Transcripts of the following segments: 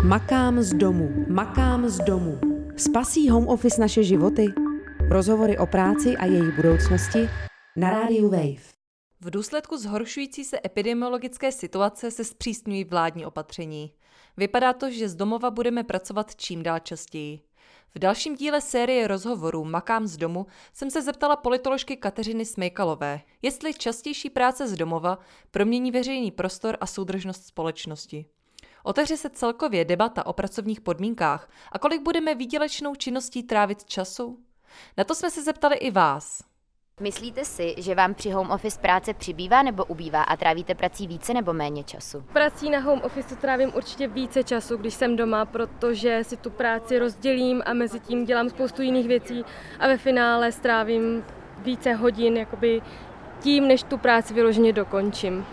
Makám z domu, makám z domu. Spasí home office naše životy? Rozhovory o práci a její budoucnosti na rádiu Wave. V důsledku zhoršující se epidemiologické situace se zpřísňují vládní opatření. Vypadá to, že z domova budeme pracovat čím dál častěji. V dalším díle série rozhovorů Makám z domu jsem se zeptala politoložky Kateřiny Smejkalové, jestli častější práce z domova promění veřejný prostor a soudržnost společnosti. Otevře se celkově debata o pracovních podmínkách a kolik budeme výdělečnou činností trávit času? Na to jsme se zeptali i vás. Myslíte si, že vám při home office práce přibývá nebo ubývá a trávíte prací více nebo méně času? Prací na home office trávím určitě více času, když jsem doma, protože si tu práci rozdělím a mezi tím dělám spoustu jiných věcí a ve finále strávím více hodin jakoby tím, než tu práci vyloženě dokončím.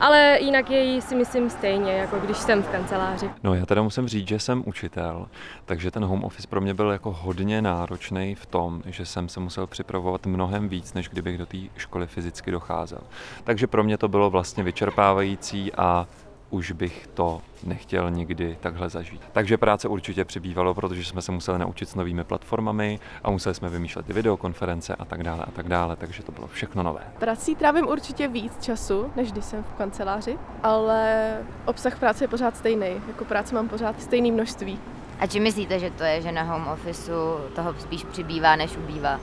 Ale jinak je si myslím stejně, jako když jsem v kanceláři. No já teda musím říct, že jsem učitel, takže ten home office pro mě byl jako hodně náročný v tom, že jsem se musel připravovat mnohem víc, než kdybych do té školy fyzicky docházel. Takže pro mě to bylo vlastně vyčerpávající a už bych to nechtěl nikdy takhle zažít. Takže práce určitě přibývalo, protože jsme se museli naučit s novými platformami a museli jsme vymýšlet ty videokonference a tak dále a tak dále, takže to bylo všechno nové. Prací trávím určitě víc času, než když jsem v kanceláři, ale obsah práce je pořád stejný, jako práce mám pořád stejné množství. A či myslíte, že to je, že na home officeu toho spíš přibývá, než ubývá?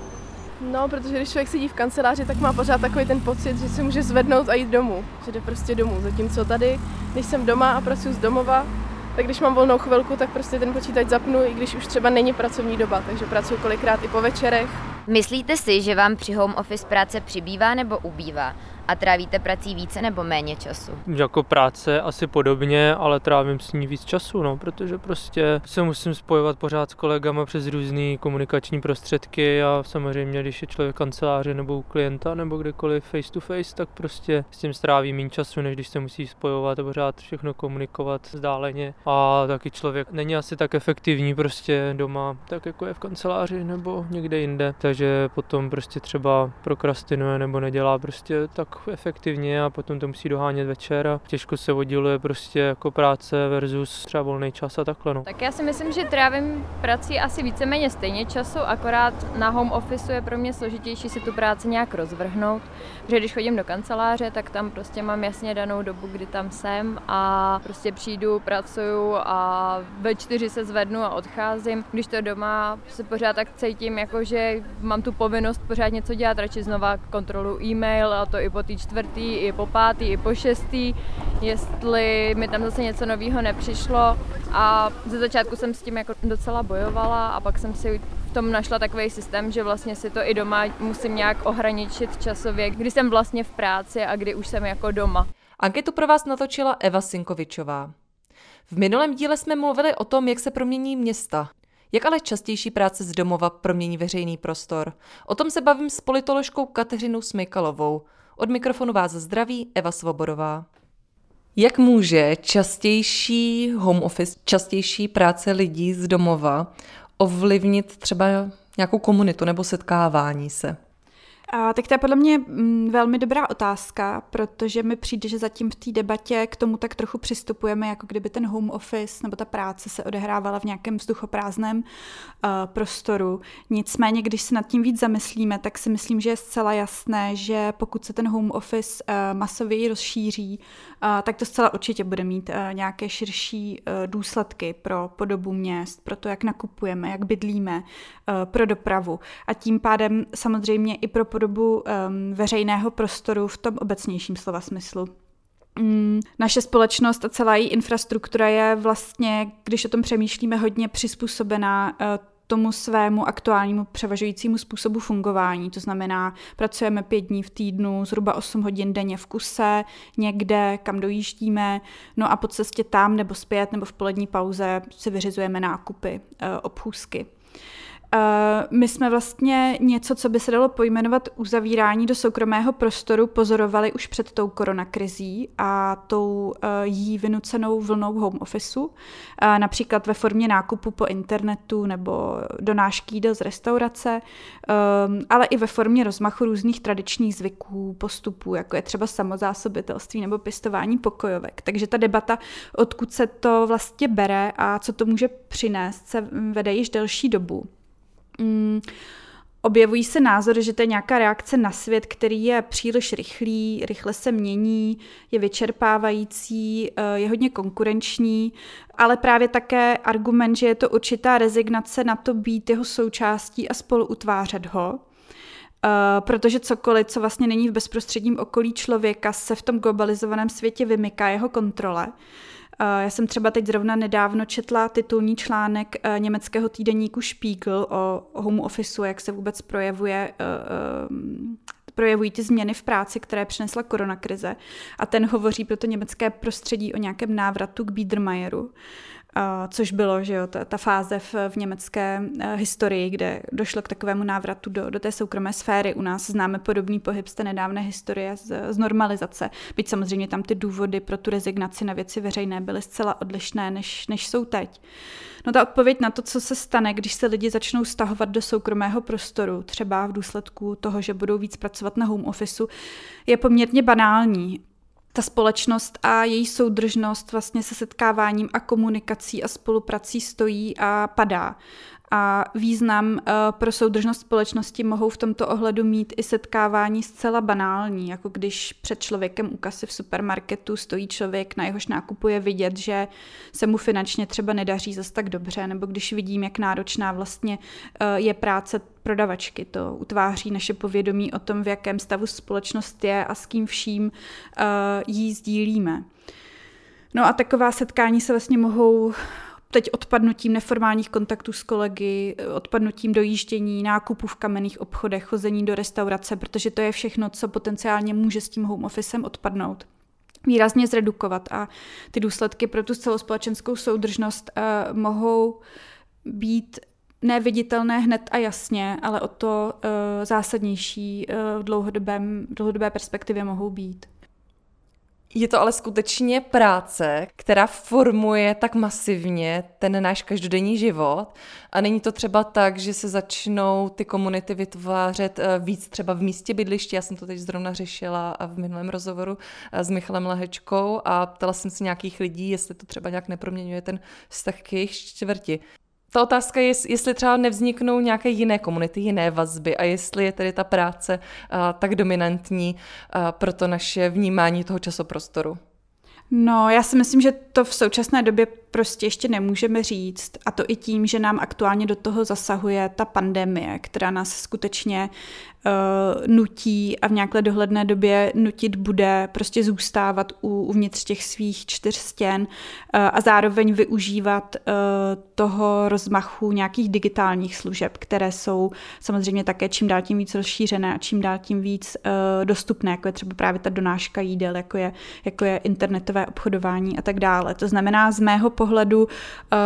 No, protože když člověk sedí v kanceláři, tak má pořád takový ten pocit, že se může zvednout a jít domů, že jde prostě domů. Zatímco tady, když jsem doma a pracuji z domova, tak když mám volnou chvilku, tak prostě ten počítač zapnu, i když už třeba není pracovní doba, takže pracuji kolikrát i po večerech. Myslíte si, že vám při home office práce přibývá nebo ubývá? A trávíte prací více nebo méně času? Jako práce asi podobně, ale trávím s ní víc času, no, protože prostě se musím spojovat pořád s kolegama přes různé komunikační prostředky a samozřejmě, když je člověk kanceláře nebo u klienta nebo kdekoliv face to face, tak prostě s tím stráví méně času, než když se musí spojovat a pořád všechno komunikovat vzdáleně. A taky člověk není asi tak efektivní prostě doma, tak jako je v kanceláři nebo někde jinde. Takže potom prostě třeba prokrastinuje nebo nedělá prostě tak efektivně a potom to musí dohánět večer a těžko se odděluje prostě jako práce versus třeba volný čas a takhle. No. Tak já si myslím, že trávím prací asi víceméně stejně času, akorát na home office je pro mě složitější si tu práci nějak rozvrhnout, protože když chodím do kanceláře, tak tam prostě mám jasně danou dobu, kdy tam jsem a prostě přijdu, pracuju a ve čtyři se zvednu a odcházím. Když to doma se pořád tak cítím, jako že mám tu povinnost pořád něco dělat, radši znova kontrolu e-mail a to i po té čtvrtý, i po pátý, i po šestý, jestli mi tam zase něco nového nepřišlo a ze začátku jsem s tím jako docela bojovala a pak jsem si v tom našla takový systém, že vlastně si to i doma musím nějak ohraničit časově, kdy jsem vlastně v práci a kdy už jsem jako doma. Anketu pro vás natočila Eva Sinkovičová. V minulém díle jsme mluvili o tom, jak se promění města. Jak ale častější práce z domova promění veřejný prostor? O tom se bavím s politoložkou Kateřinou Smykalovou. Od mikrofonu vás zdraví Eva Svobodová. Jak může častější home office, častější práce lidí z domova ovlivnit třeba nějakou komunitu nebo setkávání se? A, tak to je podle mě mm, velmi dobrá otázka, protože mi přijde, že zatím v té debatě k tomu tak trochu přistupujeme, jako kdyby ten home office nebo ta práce se odehrávala v nějakém vzduchoprázdném uh, prostoru. Nicméně, když se nad tím víc zamyslíme, tak si myslím, že je zcela jasné, že pokud se ten home office uh, masově rozšíří, uh, tak to zcela určitě bude mít uh, nějaké širší uh, důsledky pro podobu měst, pro to, jak nakupujeme, jak bydlíme, uh, pro dopravu a tím pádem samozřejmě i pro podobu um, veřejného prostoru v tom obecnějším slova smyslu. Mm, naše společnost a celá její infrastruktura je vlastně, když o tom přemýšlíme, hodně přizpůsobená uh, tomu svému aktuálnímu převažujícímu způsobu fungování. To znamená, pracujeme pět dní v týdnu, zhruba 8 hodin denně v kuse, někde, kam dojíždíme, no a po cestě tam nebo zpět nebo v polední pauze si vyřizujeme nákupy, uh, obchůzky. My jsme vlastně něco, co by se dalo pojmenovat uzavírání do soukromého prostoru, pozorovali už před tou koronakrizí a tou uh, jí vynucenou vlnou home officeu, uh, například ve formě nákupu po internetu nebo donášky jídel z restaurace, ale i ve formě rozmachu různých tradičních zvyků, postupů, jako je třeba samozásobitelství nebo pěstování pokojovek. Takže ta debata, odkud se to vlastně bere a co to může přinést, se vede již delší dobu. Mm, objevují se názory, že to je nějaká reakce na svět, který je příliš rychlý, rychle se mění, je vyčerpávající, eh, je hodně konkurenční, ale právě také argument, že je to určitá rezignace na to být jeho součástí a spolu utvářet ho. Uh, protože cokoliv, co vlastně není v bezprostředním okolí člověka, se v tom globalizovaném světě vymyká jeho kontrole. Eh, já jsem třeba teď zrovna nedávno četla titulní článek eh, německého týdeníku Spiegel o home officeu, jak se vůbec projevuje eh, projevují ty změny v práci, které přinesla koronakrize. A ten hovoří pro to německé prostředí o nějakém návratu k Biedermeieru což bylo že jo, ta, ta fáze v, v německé uh, historii, kde došlo k takovému návratu do, do té soukromé sféry. U nás známe podobný pohyb z té nedávné historie z, z normalizace. Byť samozřejmě tam ty důvody pro tu rezignaci na věci veřejné byly zcela odlišné, než, než jsou teď. No ta odpověď na to, co se stane, když se lidi začnou stahovat do soukromého prostoru, třeba v důsledku toho, že budou víc pracovat na home officeu, je poměrně banální ta společnost a její soudržnost vlastně se setkáváním a komunikací a spoluprací stojí a padá a význam eh, pro soudržnost společnosti mohou v tomto ohledu mít i setkávání zcela banální, jako když před člověkem u kasy v supermarketu stojí člověk, na jehož nákupu je vidět, že se mu finančně třeba nedaří zas tak dobře, nebo když vidím, jak náročná vlastně eh, je práce prodavačky. To utváří naše povědomí o tom, v jakém stavu společnost je a s kým vším eh, jí sdílíme. No a taková setkání se vlastně mohou teď odpadnutím neformálních kontaktů s kolegy, odpadnutím dojíždění, nákupů v kamenných obchodech, chození do restaurace, protože to je všechno, co potenciálně může s tím home officem odpadnout výrazně zredukovat a ty důsledky pro tu celospolečenskou soudržnost uh, mohou být neviditelné hned a jasně, ale o to uh, zásadnější uh, v dlouhodobém, dlouhodobé perspektivě mohou být. Je to ale skutečně práce, která formuje tak masivně ten náš každodenní život a není to třeba tak, že se začnou ty komunity vytvářet eh, víc třeba v místě bydliště. Já jsem to teď zrovna řešila v minulém rozhovoru eh, s Michalem Lehečkou a ptala jsem se nějakých lidí, jestli to třeba nějak neproměňuje ten vztah k jejich čtvrti ta otázka je, jestli třeba nevzniknou nějaké jiné komunity, jiné vazby a jestli je tedy ta práce uh, tak dominantní uh, pro to naše vnímání toho časoprostoru. No, já si myslím, že to v současné době prostě ještě nemůžeme říct. A to i tím, že nám aktuálně do toho zasahuje ta pandemie, která nás skutečně uh, nutí a v nějaké dohledné době nutit bude prostě zůstávat u, uvnitř těch svých čtyř stěn uh, a zároveň využívat uh, toho rozmachu nějakých digitálních služeb, které jsou samozřejmě také čím dál tím víc rozšířené a čím dál tím víc uh, dostupné, jako je třeba právě ta donáška jídel, jako je, jako je internetové obchodování a tak dále. To znamená, z mého pohledu uh,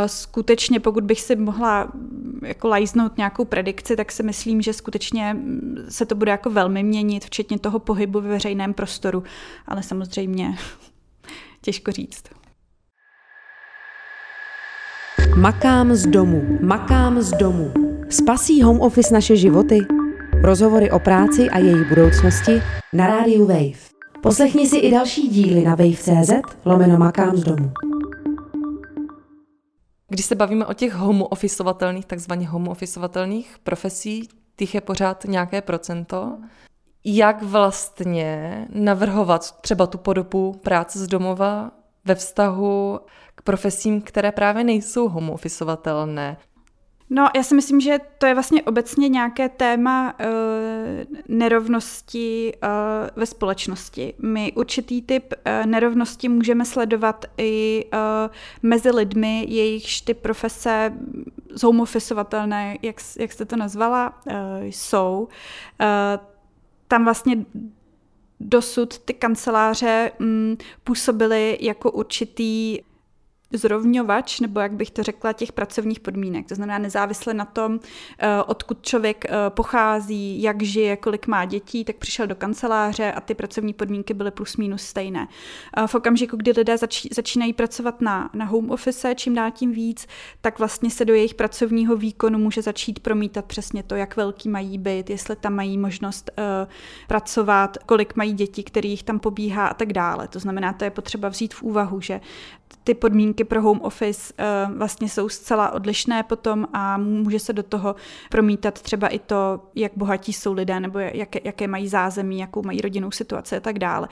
skutečně, pokud bych si mohla mm, jako lajznout nějakou predikci, tak si myslím, že skutečně mm, se to bude jako velmi měnit, včetně toho pohybu ve veřejném prostoru, ale samozřejmě těžko říct. Makám z domu, makám z domu. Spasí home office naše životy? Rozhovory o práci a její budoucnosti na rádiu Wave. Poslechni si i další díly na wave.cz lomeno makám z domu. Když se bavíme o těch home officeovatelných, takzvaně home officeovatelných profesí, těch je pořád nějaké procento. Jak vlastně navrhovat třeba tu podobu práce z domova ve vztahu k profesím, které právě nejsou home officeovatelné? No, já si myslím, že to je vlastně obecně nějaké téma uh, nerovnosti uh, ve společnosti. My určitý typ uh, nerovnosti můžeme sledovat i uh, mezi lidmi, jejichž ty profese zhomoofisovatelné, jak, jak jste to nazvala, uh, jsou. Uh, tam vlastně dosud ty kanceláře um, působily jako určitý zrovňovač, nebo jak bych to řekla, těch pracovních podmínek. To znamená nezávisle na tom, eh, odkud člověk eh, pochází, jak žije, kolik má dětí, tak přišel do kanceláře a ty pracovní podmínky byly plus minus stejné. V okamžiku, kdy lidé zač- začínají pracovat na, na home office, čím dál tím víc, tak vlastně se do jejich pracovního výkonu může začít promítat přesně to, jak velký mají být, jestli tam mají možnost uh, pracovat, kolik mají děti, kterých tam pobíhá a tak dále. To znamená, to je potřeba vzít v úvahu, že ty podmínky pro home office uh, vlastně jsou zcela odlišné potom a může se do toho promítat třeba i to, jak bohatí jsou lidé nebo jaké, jaké mají zázemí, jakou mají rodinnou situaci a tak dále.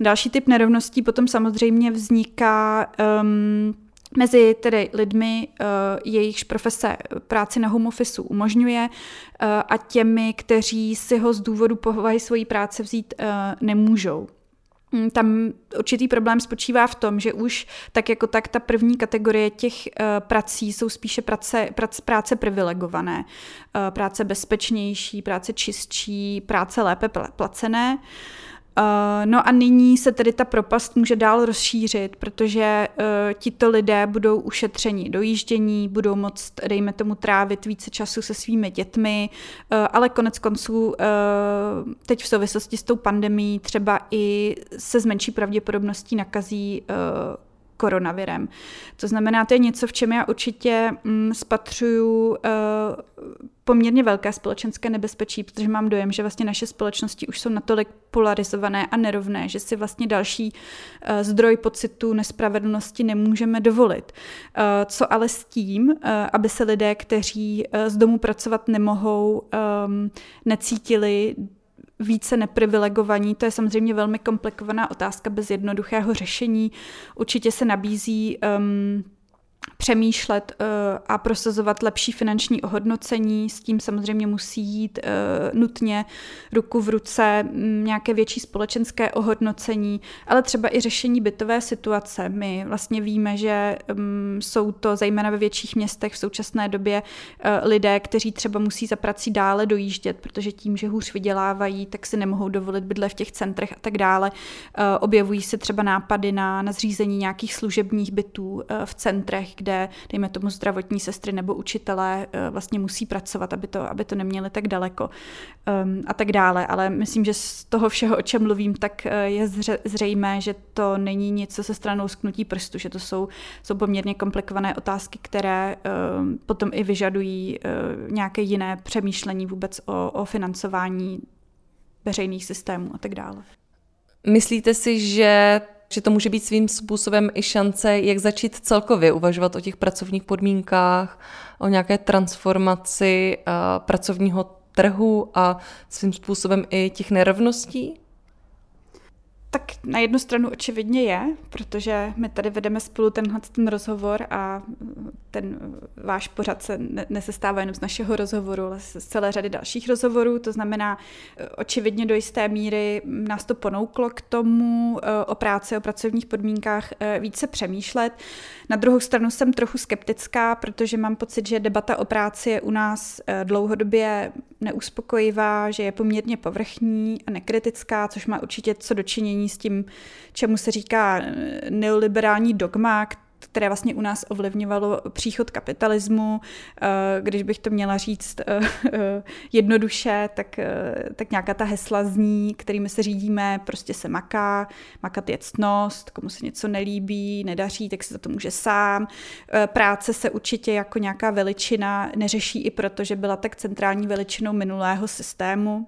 Další typ nerovností potom samozřejmě vzniká um, mezi tedy lidmi, uh, jejichž profese práci na home office umožňuje uh, a těmi, kteří si ho z důvodu povahy svojí práce vzít nemůžou. Mm, tam určitý problém spočívá v tom, že už tak jako tak ta první kategorie těch uh, prací jsou spíše práce, práce, práce privilegované, uh, práce bezpečnější, práce čistší, práce lépe placené. Uh, Uh, no a nyní se tedy ta propast může dál rozšířit, protože uh, tito lidé budou ušetřeni dojíždění, budou moct, dejme tomu, trávit více času se svými dětmi, uh, ale konec konců uh, teď v souvislosti s tou pandemí třeba i se s menší pravděpodobností nakazí uh, koronavirem. To znamená, to je něco, v čem já určitě mm, spatřuju uh, poměrně velké společenské nebezpečí, protože mám dojem, že vlastně naše společnosti už jsou natolik polarizované a nerovné, že si vlastně další uh, zdroj pocitu nespravedlnosti nemůžeme dovolit. Uh, co ale s tím, uh, aby se lidé, kteří z domu pracovat nemohou, um, necítili více neprivilegovaní. To je samozřejmě velmi komplikovaná otázka bez jednoduchého řešení. Určitě se nabízí um, přemýšlet uh, a prosazovat lepší finanční ohodnocení. S tím samozřejmě musí jít uh, nutně ruku v ruce um, nějaké větší společenské ohodnocení, ale třeba i řešení bytové situace. My vlastně víme, že um, jsou to zejména ve větších městech v současné době uh, lidé, kteří třeba musí za prací dále dojíždět, protože tím, že hůř vydělávají, tak si nemohou dovolit bydle v těch centrech a tak dále. Objevují se třeba nápady na, na zřízení nějakých služebních bytů v centrech, kde, dejme tomu, zdravotní sestry nebo učitelé eh, vlastně musí pracovat, aby to, aby to neměli tak daleko um, a tak dále. Ale myslím, že z toho všeho, o čem mluvím, tak eh, je zřejmé, že to není nic, co se stranou sknutí prstu, že to jsou, jsou poměrně komplikované otázky, které um, potom i vyžadují uh, nějaké jiné přemýšlení vůbec o, o financování veřejných systémů a tak dále. Myslíte si, že že to může být svým způsobem i šance, jak začít celkově uvažovat o těch pracovních podmínkách, o nějaké transformaci uh, pracovního trhu a svým způsobem i těch nerovností? Tak na jednu stranu očividně je, protože my tady vedeme spolu tenhle ten rozhovor a ten váš pořad se nesestává jenom z našeho rozhovoru, ale z celé řady dalších rozhovorů. To znamená, očividně do jisté míry nás to ponouklo k tomu eh, o práci, o pracovních podmínkách eh, více přemýšlet. Na druhou stranu jsem trochu skeptická, protože mám pocit, že debata o práci je u nás eh, dlouhodobě neuspokojivá, že je poměrně povrchní a nekritická, což má určitě co dočinění s tím, čemu se říká eh, neoliberální dogma, které vlastně u nás ovlivňovalo příchod kapitalismu. Eh, když bych to měla říct eh, jednoduše, tak, tak nějaká ta hesla zní, kterými se řídíme, prostě se maká, makat je ctnost, komu se něco nelíbí, nedaří, tak se za to může sám. Práce se určitě jako nějaká veličina neřeší i proto, že byla tak centrální veličinou minulého systému.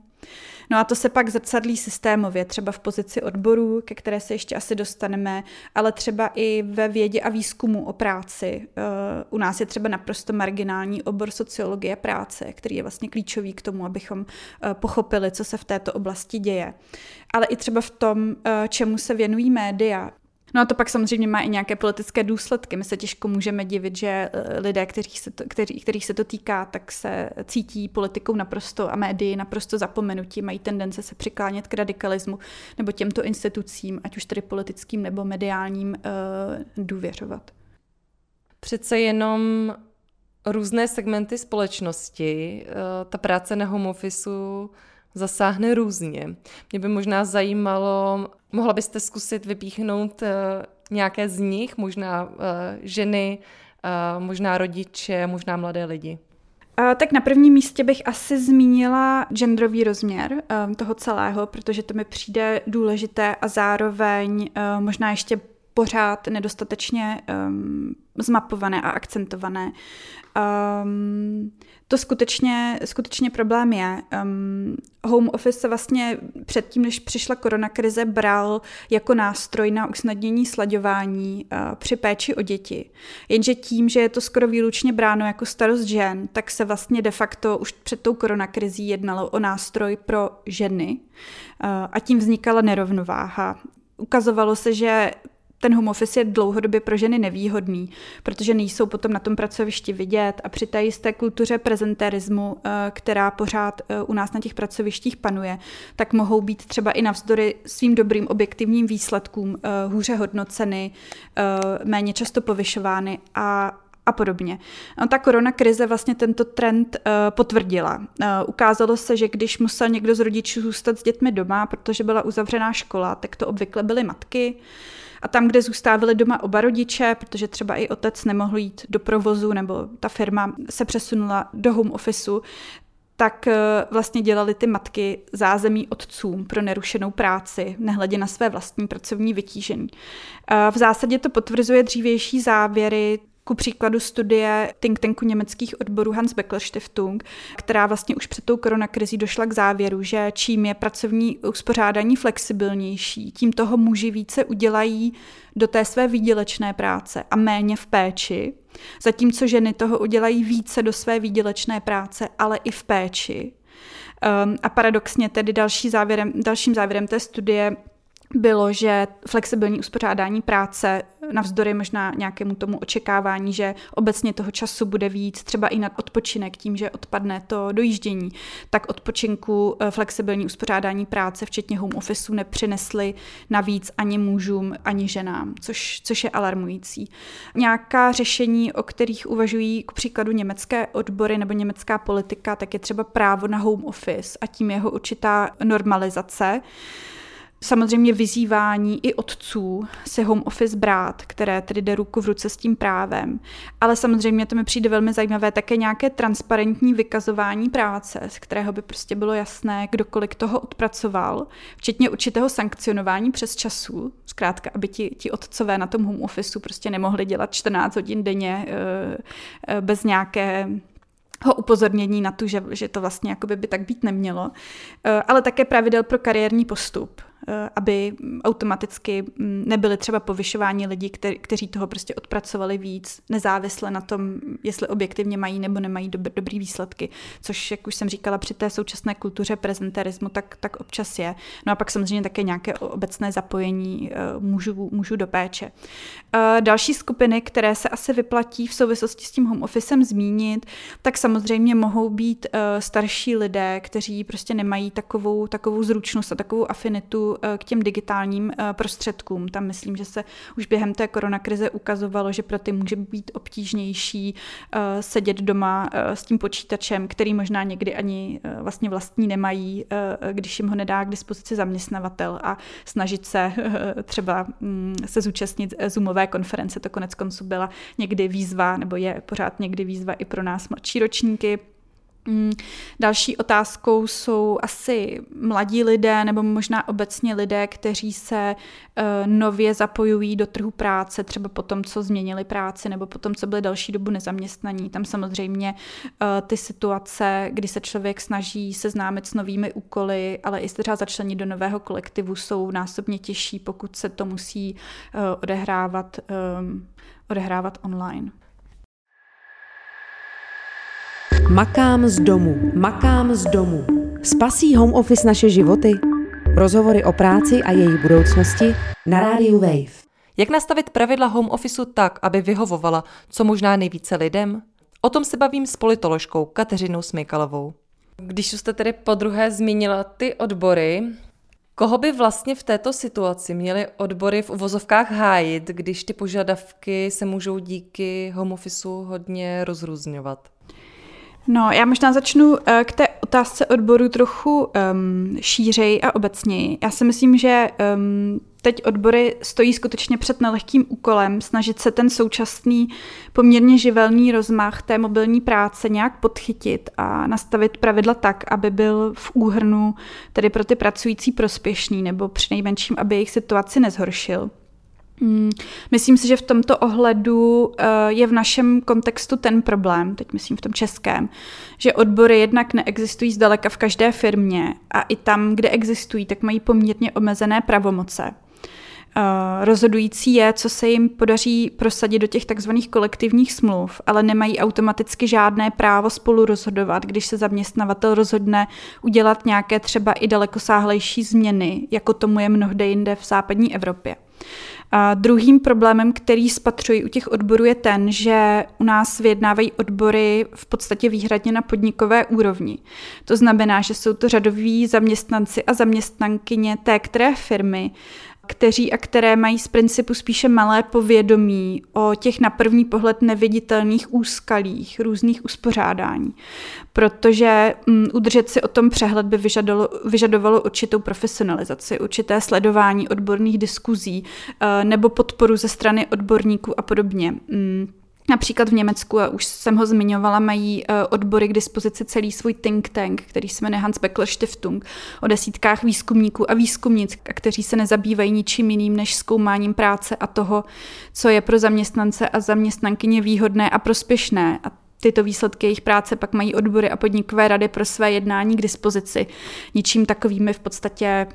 No a to se pak zrcadlí systémově, třeba v pozici odborů, ke které se ještě asi dostaneme, ale třeba i ve vědě a výzkumu o práci. Eh, u nás je třeba naprosto marginální obor sociologie práce, který je vlastně klíčový k tomu, abychom eh, pochopili, co se v této oblasti děje. Ale i třeba v tom, eh, čemu se věnují média. No a to pak samozřejmě má i nějaké politické důsledky. My se těžko můžeme divit, že eh, lidé, kterých se to, kteří, kterých se to týká, tak se cítí politikou naprosto a médii naprosto zapomenutí, mají tendence se přiklánět k radikalismu nebo těmto institucím, ať už tedy politickým nebo mediálním, eh, důvěřovat. Přece jenom různé segmenty společnosti, eh, ta práce na home officeu zasáhne různě. Mě by možná zajímalo, mohla byste zkusit vypíchnout uh, nějaké z nich, možná uh, ženy, uh, možná rodiče, možná mladé lidi? Tak na prvním místě bych asi zmínila genderový rozměr toho celého, protože to mi přijde důležité a zároveň možná ještě pořád nedostatečně um, zmapované a akcentované. Um, to skutečně, skutečně problém je. Um, home office se vlastně předtím, než přišla koronakrize, bral jako nástroj na usnadnění slaďování uh, při péči o děti. Jenže tím, že je to skoro výlučně bráno jako starost žen, tak se vlastně de facto už před tou koronakrizí jednalo o nástroj pro ženy uh, a tím vznikala nerovnováha. Ukazovalo se, že ten home office je dlouhodobě pro ženy nevýhodný, protože nejsou potom na tom pracovišti vidět a při té jisté kultuře prezentérismu, eh, která pořád eh, u nás na těch pracovištích panuje, tak mohou být třeba i navzdory svým dobrým objektivním výsledkům eh, hůře hodnoceny, méně často povyšovány a a podobně. No, ta korona krize vlastně tento trend uh, potvrdila. Uh, ukázalo se, že když musel někdo z rodičů zůstat s dětmi doma, protože byla uzavřená škola, tak to obvykle byly matky. A tam, kde zůstávali doma oba rodiče, protože třeba i otec nemohl jít do provozu nebo ta firma se přesunula do home officeu, tak eh, vlastně dělali ty matky zázemí otcům pro nerušenou práci, nehledě na své vlastní pracovní vytížení. V zásadě to potvrzuje dřívější závěry ku příkladu studie think tanku německých odborů Hans Beckler Stiftung, která vlastně už před tou koronakrizí došla k závěru, že čím je pracovní uspořádání flexibilnější, tím toho muži více udělají do té své výdělečné práce a méně v péči, zatímco ženy toho udělají více do své výdělečné práce, ale i v péči. Um, a paradoxně tedy další závěrem, dalším závěrem té studie bylo, že flexibilní uspořádání práce navzdory možná nějakému tomu očekávání, že obecně toho času bude víc, třeba i na odpočinek tím, že odpadne to dojíždění, tak odpočinku eh, flexibilní uspořádání práce, včetně home officeu, nepřinesly navíc ani mužům, ani ženám, což, což je alarmující. Nějaká řešení, o kterých uvažují k příkladu německé odbory nebo německá politika, tak je třeba právo na home office a tím jeho určitá normalizace samozřejmě vyzývání i otců si home office brát, které tedy jde ruku v ruce s tím právem. Ale samozřejmě to mi přijde velmi zajímavé také nějaké transparentní vykazování práce, z kterého by prostě bylo jasné, kdo kolik toho odpracoval, včetně určitého sankcionování přes času, zkrátka, aby ti, ti otcové na tom home officeu prostě nemohli dělat 14 hodin denně eh, eh, bez nějaké ho upozornění na to, že, že to vlastně jakoby by tak být nemělo, eh, ale také pravidel pro kariérní postup. Eh, aby automaticky mm, nebyly třeba povyšování lidí, kteří toho prostě odpracovali víc, nezávisle na tom, jestli objektivně mají nebo nemají dob- dobrý výsledky, což, jak už jsem říkala, při té současné kultuře prezenterismu tak, tak občas je. No a pak samozřejmě také nějaké obecné zapojení uh, mužů, mužů do péče. Uh, další skupiny, které se asi vyplatí v souvislosti s tím home officem zmínit, tak samozřejmě mohou být starší lidé, kteří prostě nemají takovou, takovou zručnost a takovou afinitu Eh, k těm digitálním eh, prostředkům. Tam myslím, že se už během té koronakrize ukazovalo, že pro ty může být obtížnější eh, sedět doma s tím počítačem, který možná někdy ani vlastně vlastní nemají, když jim ho nedá k dispozici zaměstnavatel a snažit se třeba mm, se zúčastnit Zoomové konference. To konec konců byla někdy výzva, nebo je pořád někdy výzva i pro nás mladší ročníky další otázkou jsou asi mladí lidé nebo možná obecně lidé, kteří se uh, nově zapojují do trhu práce, třeba po tom, co změnili práci nebo po tom, co byli další dobu nezaměstnaní. Tam samozřejmě uh, ty situace, kdy se člověk snaží seznámit s novými úkoly, ale i třeba začlenit do nového kolektivu, jsou násobně těžší, pokud se to musí uh, odehrávat, odehrávat online. Makám z domu, makám z domu. Spasí home office naše životy? Rozhovory o práci a její budoucnosti na rádiu Wave. Jak nastavit pravidla home officeu tak, aby vyhovovala co možná nejvíce lidem? O tom se bavím s politoložkou Kateřinou Smykalovou. Když jste tedy po druhé zmínila ty odbory, koho by vlastně v této situaci měly odbory v uvozovkách hájit, když ty požadavky se můžou díky home officeu hodně rozrůzňovat? No, já možná začnu k té otázce odboru trochu um, šířej a obecněji. Já si myslím, že um, teď odbory stojí skutečně před nelehkým úkolem snažit se ten současný poměrně živelný rozmach té mobilní práce nějak podchytit a nastavit pravidla tak, aby byl v úhrnu tedy pro ty pracující prospěšný nebo přinejmenším, aby jejich situaci nezhoršil. Hmm, myslím si, že v tomto ohledu eh, je v našem kontextu ten problém, teď myslím v tom českém, že odbory jednak neexistují zdaleka v každé firmě a i tam, kde existují, tak mají poměrně omezené pravomoce. Uh, rozhodující je, co se jim podaří prosadit do těch takzvaných kolektivních smluv, ale nemají automaticky žádné právo spolu rozhodovat, když se zaměstnavatel rozhodne udělat nějaké třeba i dalekosáhlejší změny, jako tomu je mnohde jinde v západní Evropě. A druhým problémem, který spatřuji u těch odborů, je ten, že u nás vyjednávají odbory v podstatě výhradně na podnikové úrovni. To znamená, že jsou to řadoví zaměstnanci a zaměstnankyně té které firmy, kteří a které mají z principu spíše malé povědomí o těch na první pohled neviditelných úskalích různých uspořádání. Protože um, udržet si o tom přehled by vyžadalo, vyžadovalo určitou profesionalizaci, určité sledování odborných diskuzí uh, nebo podporu ze strany odborníků a podobně. Um, Například v Německu, a už jsem ho zmiňovala, mají eh, odbory k dispozici celý svůj think tank, který se jmenuje Hans Beckler Stiftung, o desítkách výzkumníků a výzkumnic, kteří se nezabývají ničím jiným než zkoumáním práce a toho, co je pro zaměstnance a zaměstnankyně výhodné a prospěšné. A tyto výsledky jejich práce pak mají odbory a podnikové rady pro své jednání k dispozici. Ničím takovými v podstatě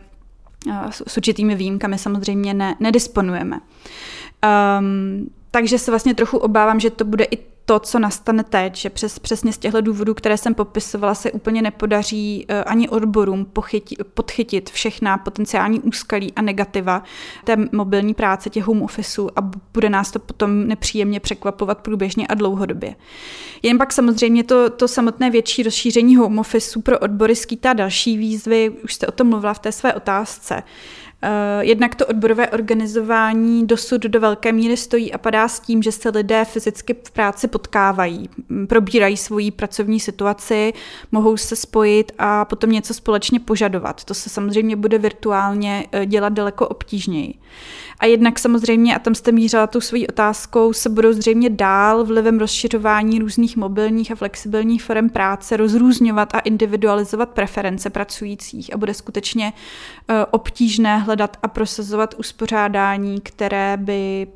eh, s určitými výjimkami samozřejmě ne, nedisponujeme. Um, takže se vlastně trochu obávám, že to bude i to, co nastane teď, že přes, přesně z těchto důvodů, které jsem popisovala, se úplně nepodaří uh, ani odborům pochytit, podchytit všechna potenciální úskalí a negativa té mobilní práce, těch home officeů a bude nás to potom nepříjemně překvapovat průběžně a dlouhodobě. Jen pak samozřejmě to, to samotné větší rozšíření home officeů pro odbory skýtá další výzvy, už jste o tom mluvila v té své otázce. Eh, jednak to odborové organizování dosud do velké míry stojí a padá s tím, že se lidé fyzicky v práci potkávají, probírají svoji pracovní situaci, mohou se spojit a potom něco společně požadovat. To se samozřejmě bude virtuálně eh, dělat daleko obtížněji. A jednak samozřejmě, a tam jste mířila tou svojí otázkou, se budou zřejmě dál vlivem rozšiřování různých mobilních a flexibilních forem práce rozrůzňovat a individualizovat preference pracujících a bude skutečně eh, obtížné hledat a prosazovat uspořádání, které by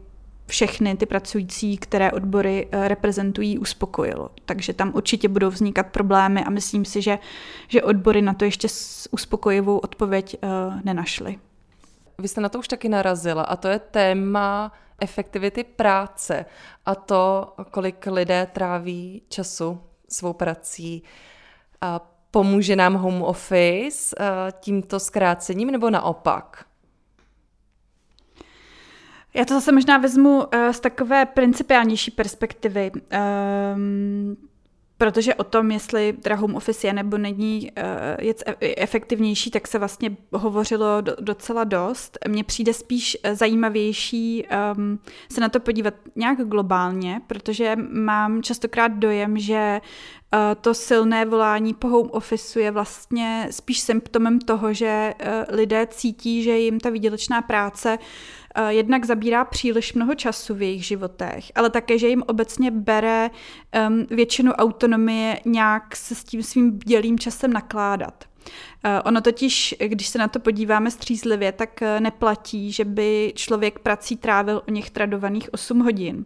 všechny ty pracující, které odbory eh, reprezentují, uspokojilo. Takže tam určitě budou vznikat problémy a myslím si, že, že odbory na to ještě uspokojivou odpověď uh, nenašly. Vy jste na to už taky narazila a to je téma efektivity práce a to, kolik lidé tráví času svou prací. A pomůže nám home office eh, tímto zkrácením nebo naopak? Já to zase možná vezmu eh, z takové principiálnější perspektivy. Um, Protože o tom, jestli teda home office je nebo není uh, je efektivnější, tak se vlastně hovořilo do, docela dost. Mně přijde spíš eh, zajímavější um, se na to podívat nějak globálně, protože mám častokrát dojem, že uh, to silné volání po home office je vlastně spíš symptomem toho, že lidé cítí, že jim ta výdělečná práce uh, Eh, jednak zabírá příliš mnoho času v jejich životech, ale také, že jim obecně bere um, většinu autonomie nějak se s tím svým dělým časem nakládat. Uh, ono totiž, když se na to podíváme střízlivě, tak uh, neplatí, že by člověk prací trávil o něch tradovaných 8 hodin.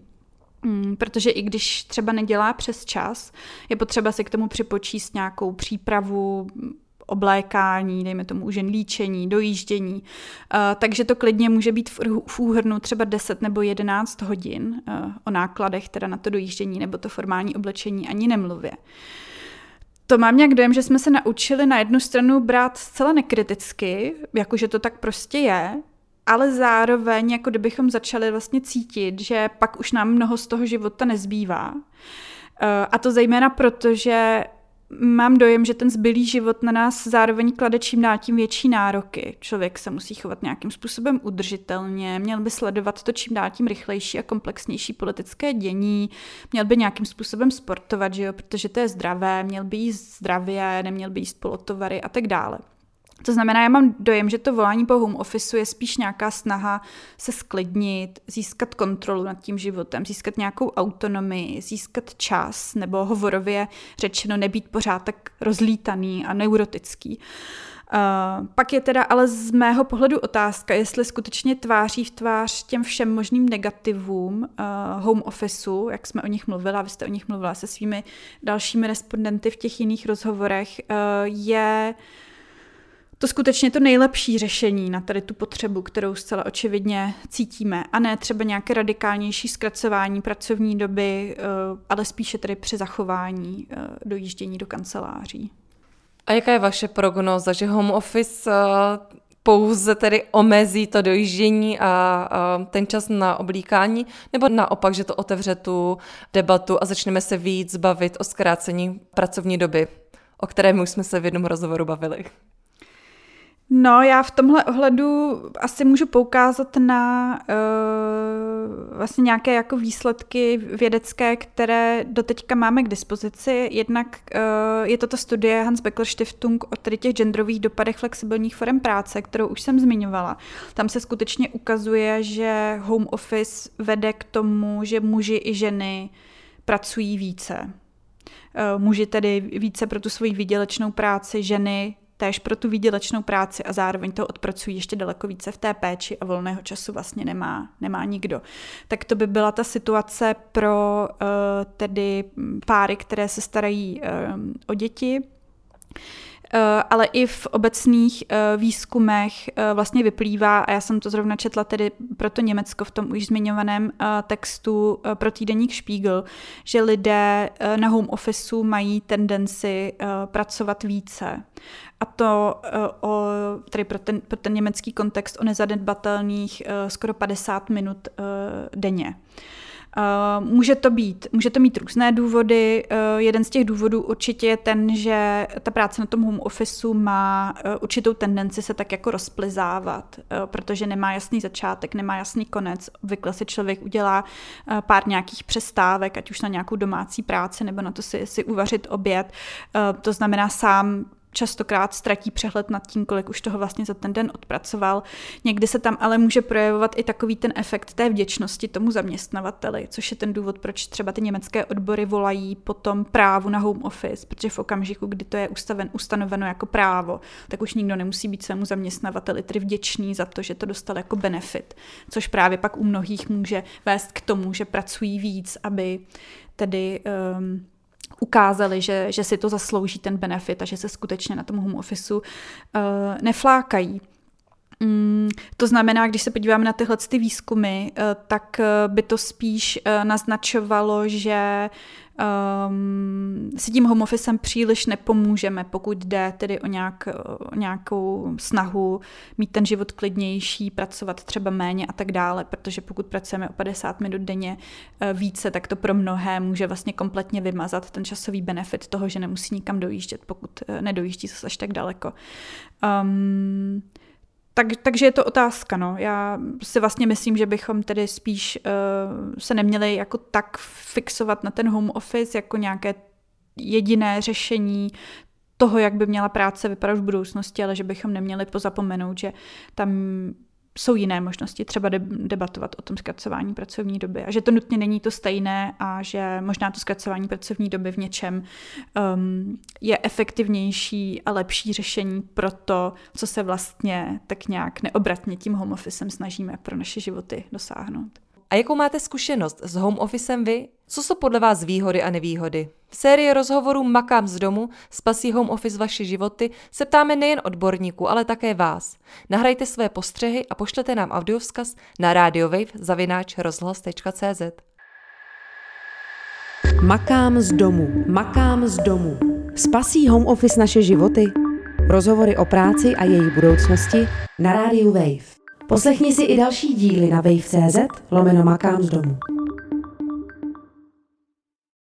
Hmm, protože i když třeba nedělá přes čas, je potřeba si k tomu připočíst nějakou přípravu, oblékání, dejme tomu už jen líčení, dojíždění. Uh, takže to klidně může být v, úhrnu třeba 10 nebo 11 hodin uh, o nákladech teda na to dojíždění nebo to formální oblečení ani nemluvě. To mám nějak dojem, že jsme se naučili na jednu stranu brát zcela nekriticky, jakože to tak prostě je, ale zároveň, jako kdybychom začali vlastně cítit, že pak už nám mnoho z toho života nezbývá. Uh, a to zejména proto, že mám dojem, že ten zbylý život na nás zároveň klade čím dál tím větší nároky. Člověk se musí chovat nějakým způsobem udržitelně, měl by sledovat to čím dál tím rychlejší a komplexnější politické dění, měl by nějakým způsobem sportovat, že jo, protože to je zdravé, měl by jíst zdravě, neměl by jíst polotovary a tak dále. To znamená, já mám dojem, že to volání po home office je spíš nějaká snaha se sklidnit, získat kontrolu nad tím životem, získat nějakou autonomii, získat čas, nebo hovorově řečeno nebýt pořád tak rozlítaný a neurotický. Uh, pak je teda ale z mého pohledu otázka, jestli skutečně tváří v tvář těm všem možným negativům uh, home officeu, jak jsme o nich mluvila, vy jste o nich mluvila se svými dalšími respondenty v těch jiných rozhovorech, uh, je uh, to skutečně to nejlepší řešení na tady tu potřebu, kterou zcela očividně cítíme. A ne třeba nějaké radikálnější zkracování pracovní doby, eh, ale spíše tedy při zachování eh, dojíždění do kanceláří. A jaká je vaše prognoza, že home office eh, pouze tedy omezí to dojíždění a, ten čas na oblíkání, nebo naopak, že to otevře tu debatu a začneme se víc bavit o zkrácení pracovní doby, o kterém už jsme se v jednom rozhovoru bavili? No, já v tomhle ohledu asi můžu poukázat na uh, vlastně nějaké jako výsledky vědecké, které doteďka máme k dispozici. Jednak uh, je to ta studie Hans Beckler Stiftung o tedy těch genderových dopadech flexibilních forem práce, kterou už jsem zmiňovala. Tam se skutečně ukazuje, že home office vede k tomu, že muži i ženy pracují více. Uh, muži tedy více pro tu svoji výdělečnou práci, ženy též pro tu výdělečnou práci a zároveň to odpracují ještě daleko více v té péči a volného času vlastně nemá, nemá nikdo. Tak to by byla ta situace pro uh, tedy páry, které se starají uh, o děti. Eh, ale i v obecných eh, výzkumech eh, vlastně vyplývá, a já jsem to zrovna četla tedy pro to Německo v tom už zmiňovaném textu pro týdeník Spiegel, že lidé na home officeu mají tendenci pracovat více. A to o, tedy pro ten, pro ten německý kontext o nezanedbatelných skoro 50 minut denně. Může to být, může to mít různé důvody. Uh, jeden z těch důvodů určitě je ten, že ta práce na tom home officeu má uh, určitou tendenci se tak jako rozplizávat, protože nemá jasný začátek, nemá jasný konec. Obvykle si člověk udělá pár nějakých přestávek, ať už na nějakou domácí práci nebo na to si, si uvařit oběd. To znamená sám častokrát ztratí přehled nad tím, kolik už toho vlastně za ten den odpracoval. Někdy se tam ale může projevovat i takový ten efekt té vděčnosti tomu zaměstnavateli, což je ten důvod, proč třeba ty německé odbory volají potom právu na home office, protože v okamžiku, kdy to je ustaven, ustanoveno jako právo, tak už nikdo nemusí být svému zaměstnavateli tedy vděčný za to, že to dostal jako benefit, což právě pak u mnohých může vést k tomu, že pracují víc, aby tedy um, ukázali, že, že si to zaslouží ten benefit a že se skutečně na tom home officeu uh, neflákají. Mm, to znamená, když se podíváme na tyhle ty výzkumy, uh, tak uh, by to spíš uh, naznačovalo, že um, si tím home officem příliš nepomůžeme, pokud jde tedy o, nějak, o nějakou snahu mít ten život klidnější, pracovat třeba méně a tak dále, protože pokud pracujeme o 50 minut denně více, tak to pro mnohé může vlastně kompletně vymazat ten časový benefit toho, že nemusí nikam dojíždět, pokud nedojíždí zase až tak daleko. Um, tak, takže je to otázka, no. Já si vlastně myslím, že bychom tedy spíš uh, se neměli jako tak fixovat na ten home office jako nějaké jediné řešení toho, jak by měla práce vypadat v budoucnosti, ale že bychom neměli pozapomenout, že tam jsou jiné možnosti, třeba debatovat o tom zkracování pracovní doby a že to nutně není to stejné a že možná to zkracování pracovní doby v něčem um, je efektivnější a lepší řešení pro to, co se vlastně tak nějak neobratně tím home snažíme pro naše životy dosáhnout. A jakou máte zkušenost s home officem vy? Co jsou podle vás výhody a nevýhody? V sérii rozhovorů Makám z domu, spasí home office vaše životy, se ptáme nejen odborníků, ale také vás. Nahrajte své postřehy a pošlete nám audiovzkaz na radiowave.cz. Makám z domu, makám z domu. Spasí home office naše životy? Rozhovory o práci a její budoucnosti na rádiu Wave. Poslechni si i další díly na wave.cz lomeno makám z domu.